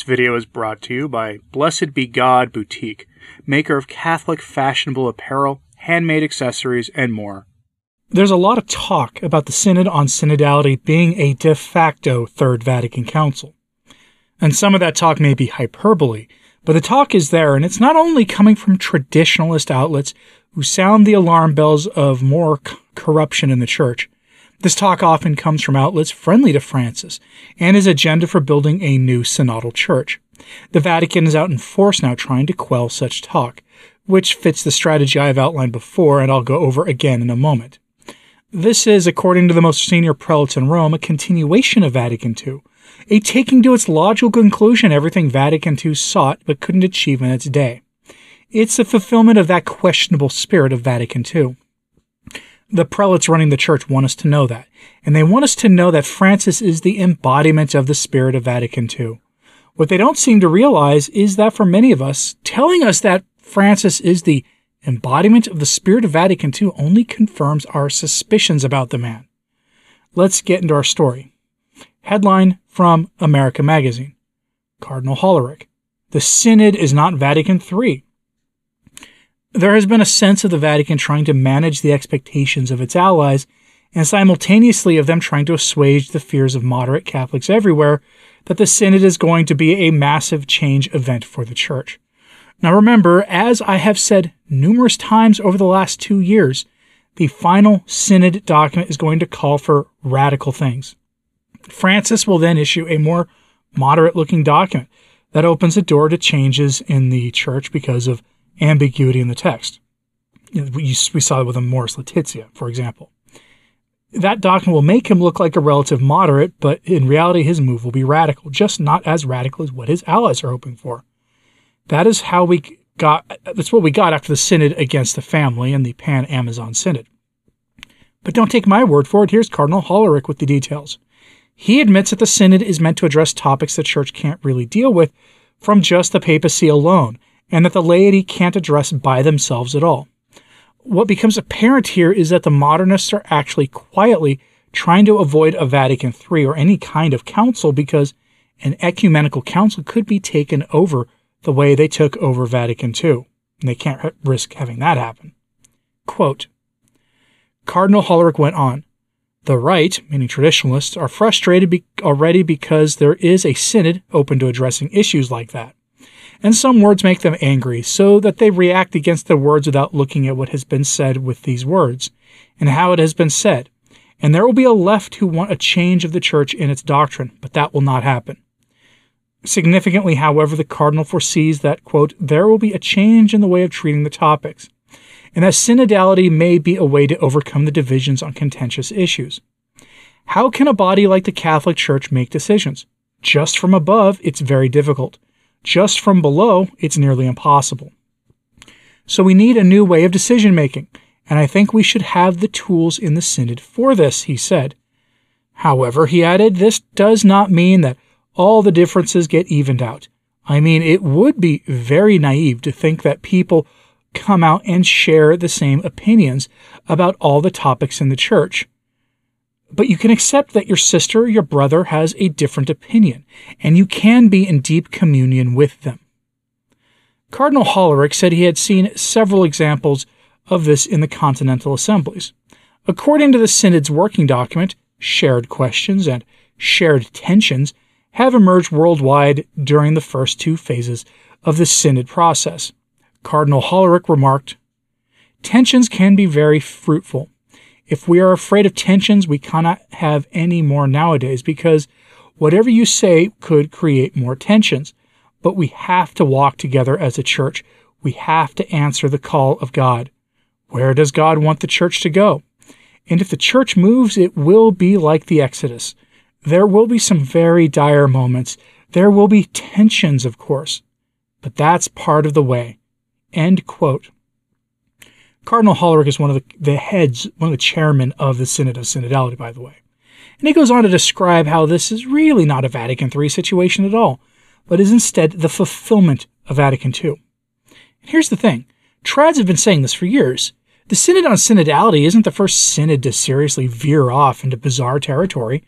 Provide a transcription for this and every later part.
This video is brought to you by Blessed Be God Boutique, maker of Catholic fashionable apparel, handmade accessories, and more. There's a lot of talk about the Synod on Synodality being a de facto Third Vatican Council. And some of that talk may be hyperbole, but the talk is there, and it's not only coming from traditionalist outlets who sound the alarm bells of more c- corruption in the church. This talk often comes from outlets friendly to Francis and his agenda for building a new synodal church. The Vatican is out in force now trying to quell such talk, which fits the strategy I have outlined before and I'll go over again in a moment. This is, according to the most senior prelates in Rome, a continuation of Vatican II, a taking to its logical conclusion everything Vatican II sought but couldn't achieve in its day. It's a fulfillment of that questionable spirit of Vatican II. The prelates running the church want us to know that, and they want us to know that Francis is the embodiment of the spirit of Vatican II. What they don't seem to realize is that for many of us, telling us that Francis is the embodiment of the spirit of Vatican II only confirms our suspicions about the man. Let's get into our story. Headline from America Magazine Cardinal Hollerich. The Synod is not Vatican III. There has been a sense of the Vatican trying to manage the expectations of its allies and simultaneously of them trying to assuage the fears of moderate Catholics everywhere that the Synod is going to be a massive change event for the Church. Now remember, as I have said numerous times over the last two years, the final Synod document is going to call for radical things. Francis will then issue a more moderate looking document that opens the door to changes in the church because of ambiguity in the text. We saw it with Amoris Laetitia, for example. That document will make him look like a relative moderate, but in reality, his move will be radical, just not as radical as what his allies are hoping for. That is how we got, that's what we got after the Synod against the family and the Pan Amazon Synod. But don't take my word for it. Here's Cardinal Hollerich with the details. He admits that the Synod is meant to address topics the Church can't really deal with from just the papacy alone, and that the laity can't address by themselves at all. What becomes apparent here is that the modernists are actually quietly trying to avoid a Vatican III or any kind of council because an ecumenical council could be taken over the way they took over Vatican II, and they can't risk having that happen. Quote, Cardinal Hollerich went on, the right, meaning traditionalists, are frustrated be- already because there is a synod open to addressing issues like that and some words make them angry, so that they react against the words without looking at what has been said with these words, and how it has been said. And there will be a left who want a change of the church in its doctrine, but that will not happen. Significantly, however, the cardinal foresees that, quote, there will be a change in the way of treating the topics, and that synodality may be a way to overcome the divisions on contentious issues. How can a body like the Catholic Church make decisions? Just from above, it's very difficult. Just from below, it's nearly impossible. So we need a new way of decision making, and I think we should have the tools in the Synod for this, he said. However, he added, this does not mean that all the differences get evened out. I mean, it would be very naive to think that people come out and share the same opinions about all the topics in the church. But you can accept that your sister or your brother has a different opinion, and you can be in deep communion with them. Cardinal Hollerich said he had seen several examples of this in the Continental Assemblies. According to the Synod's working document, shared questions and shared tensions have emerged worldwide during the first two phases of the Synod process. Cardinal Hollerich remarked, Tensions can be very fruitful. If we are afraid of tensions, we cannot have any more nowadays because whatever you say could create more tensions. But we have to walk together as a church. We have to answer the call of God. Where does God want the church to go? And if the church moves, it will be like the Exodus. There will be some very dire moments. There will be tensions, of course. But that's part of the way. End quote. Cardinal Hollerich is one of the, the heads, one of the chairmen of the Synod of Synodality, by the way. And he goes on to describe how this is really not a Vatican III situation at all, but is instead the fulfillment of Vatican II. And here's the thing trads have been saying this for years. The Synod on Synodality isn't the first synod to seriously veer off into bizarre territory.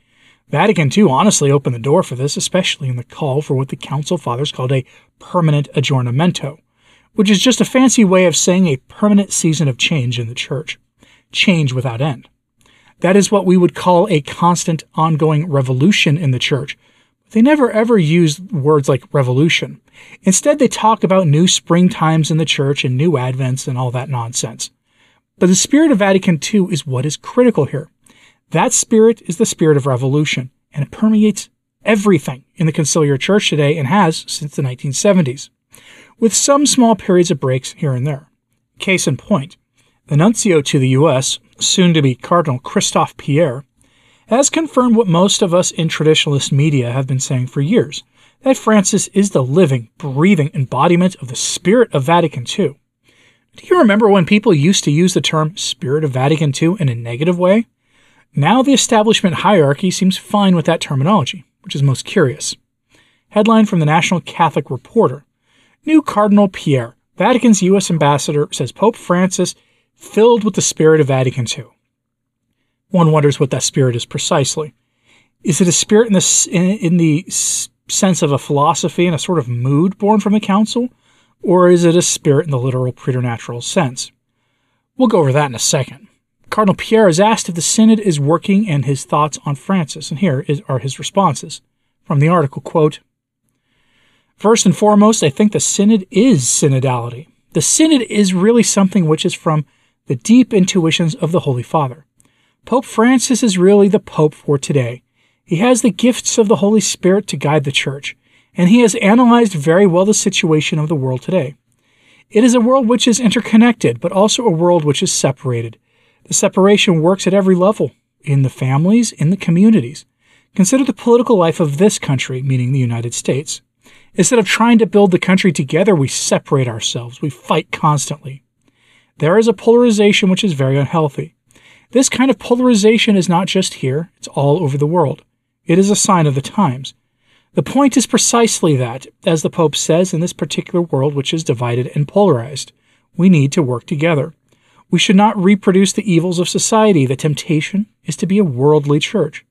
Vatican II honestly opened the door for this, especially in the call for what the Council Fathers called a permanent aggiornamento, which is just a fancy way of saying a permanent season of change in the Church. Change without end. That is what we would call a constant, ongoing revolution in the Church. They never ever use words like revolution. Instead, they talk about new spring times in the Church and new advents and all that nonsense. But the spirit of Vatican II is what is critical here. That spirit is the spirit of revolution, and it permeates everything in the conciliar church today and has since the 1970s, with some small periods of breaks here and there. Case in point, the nuncio to the U.S., soon to be Cardinal Christophe Pierre, has confirmed what most of us in traditionalist media have been saying for years that Francis is the living, breathing embodiment of the spirit of Vatican II. Do you remember when people used to use the term Spirit of Vatican II in a negative way? Now the establishment hierarchy seems fine with that terminology, which is most curious. Headline from the National Catholic Reporter New Cardinal Pierre, Vatican's U.S. ambassador, says Pope Francis filled with the spirit of Vatican II. One wonders what that spirit is precisely. Is it a spirit in the, in, in the sense of a philosophy and a sort of mood born from the council? Or is it a spirit in the literal preternatural sense? We'll go over that in a second. Cardinal Pierre is asked if the Synod is working and his thoughts on Francis, and here is, are his responses. From the article, quote, First and foremost, I think the Synod is synodality. The Synod is really something which is from the deep intuitions of the Holy Father. Pope Francis is really the Pope for today. He has the gifts of the Holy Spirit to guide the Church, and he has analyzed very well the situation of the world today. It is a world which is interconnected, but also a world which is separated, the separation works at every level in the families, in the communities. Consider the political life of this country, meaning the United States. Instead of trying to build the country together, we separate ourselves. We fight constantly. There is a polarization which is very unhealthy. This kind of polarization is not just here, it's all over the world. It is a sign of the times. The point is precisely that, as the Pope says, in this particular world which is divided and polarized, we need to work together. We should not reproduce the evils of society. The temptation is to be a worldly church.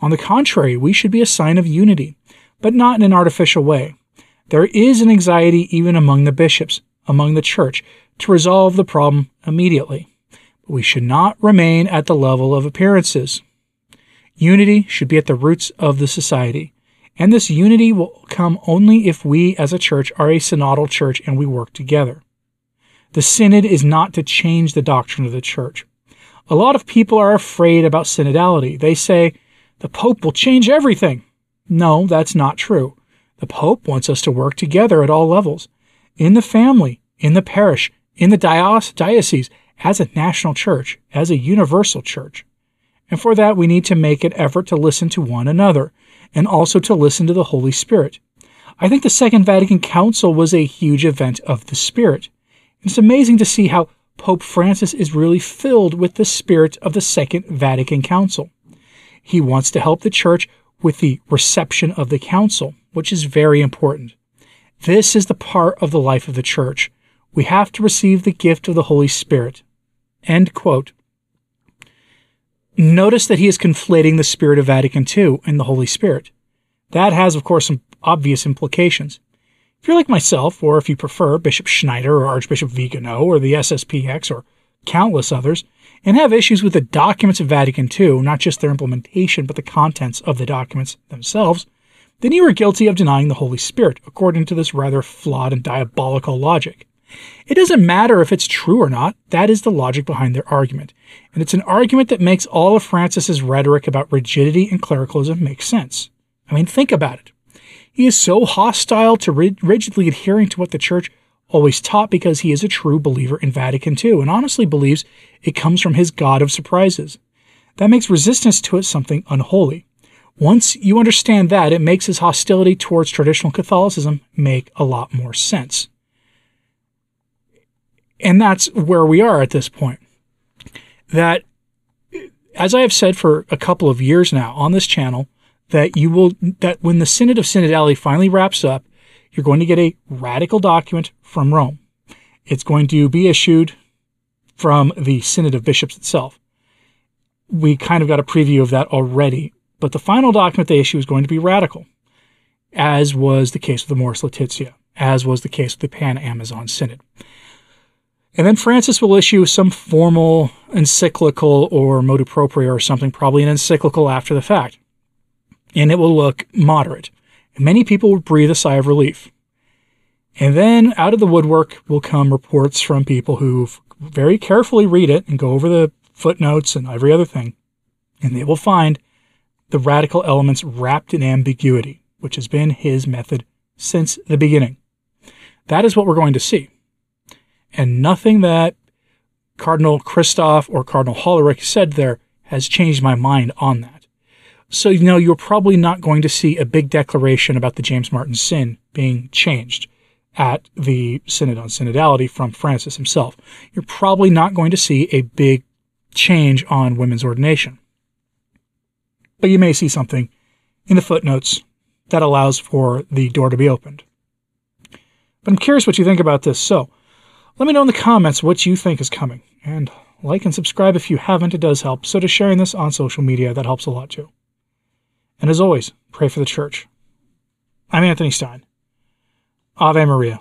On the contrary, we should be a sign of unity, but not in an artificial way. There is an anxiety even among the bishops, among the church, to resolve the problem immediately. But we should not remain at the level of appearances. Unity should be at the roots of the society. And this unity will come only if we as a church are a synodal church and we work together. The synod is not to change the doctrine of the church. A lot of people are afraid about synodality. They say, the Pope will change everything. No, that's not true. The Pope wants us to work together at all levels in the family, in the parish, in the diocese, as a national church, as a universal church. And for that, we need to make an effort to listen to one another and also to listen to the Holy Spirit. I think the Second Vatican Council was a huge event of the Spirit. It's amazing to see how Pope Francis is really filled with the spirit of the Second Vatican Council. He wants to help the church with the reception of the council, which is very important. This is the part of the life of the church. We have to receive the gift of the Holy Spirit. End quote. Notice that he is conflating the Spirit of Vatican II and the Holy Spirit. That has, of course, some obvious implications. If you're like myself, or if you prefer Bishop Schneider or Archbishop Vigano or the SSPX or countless others, and have issues with the documents of Vatican II, not just their implementation, but the contents of the documents themselves, then you are guilty of denying the Holy Spirit, according to this rather flawed and diabolical logic. It doesn't matter if it's true or not, that is the logic behind their argument. And it's an argument that makes all of Francis's rhetoric about rigidity and clericalism make sense. I mean, think about it. He is so hostile to rigidly adhering to what the church always taught because he is a true believer in Vatican II and honestly believes it comes from his God of surprises. That makes resistance to it something unholy. Once you understand that, it makes his hostility towards traditional Catholicism make a lot more sense. And that's where we are at this point. That, as I have said for a couple of years now on this channel, that you will that when the Synod of Synodality finally wraps up, you're going to get a radical document from Rome. It's going to be issued from the Synod of Bishops itself. We kind of got a preview of that already But the final document they issue is going to be radical, as was the case with the Amoris Laetitia, as was the case with the Pan Amazon Synod. And then Francis will issue some formal encyclical or motu proprio or something, probably an encyclical after the fact. And it will look moderate. Many people will breathe a sigh of relief. And then out of the woodwork will come reports from people who very carefully read it and go over the footnotes and every other thing. And they will find the radical elements wrapped in ambiguity, which has been his method since the beginning. That is what we're going to see. And nothing that Cardinal Christophe or Cardinal Hollerich said there has changed my mind on that. So, you know, you're probably not going to see a big declaration about the James Martin sin being changed at the Synod on Synodality from Francis himself. You're probably not going to see a big change on women's ordination. But you may see something in the footnotes that allows for the door to be opened. But I'm curious what you think about this. So let me know in the comments what you think is coming. And like and subscribe if you haven't, it does help. So to sharing this on social media, that helps a lot too. And as always, pray for the church. I'm Anthony Stine. Ave Maria.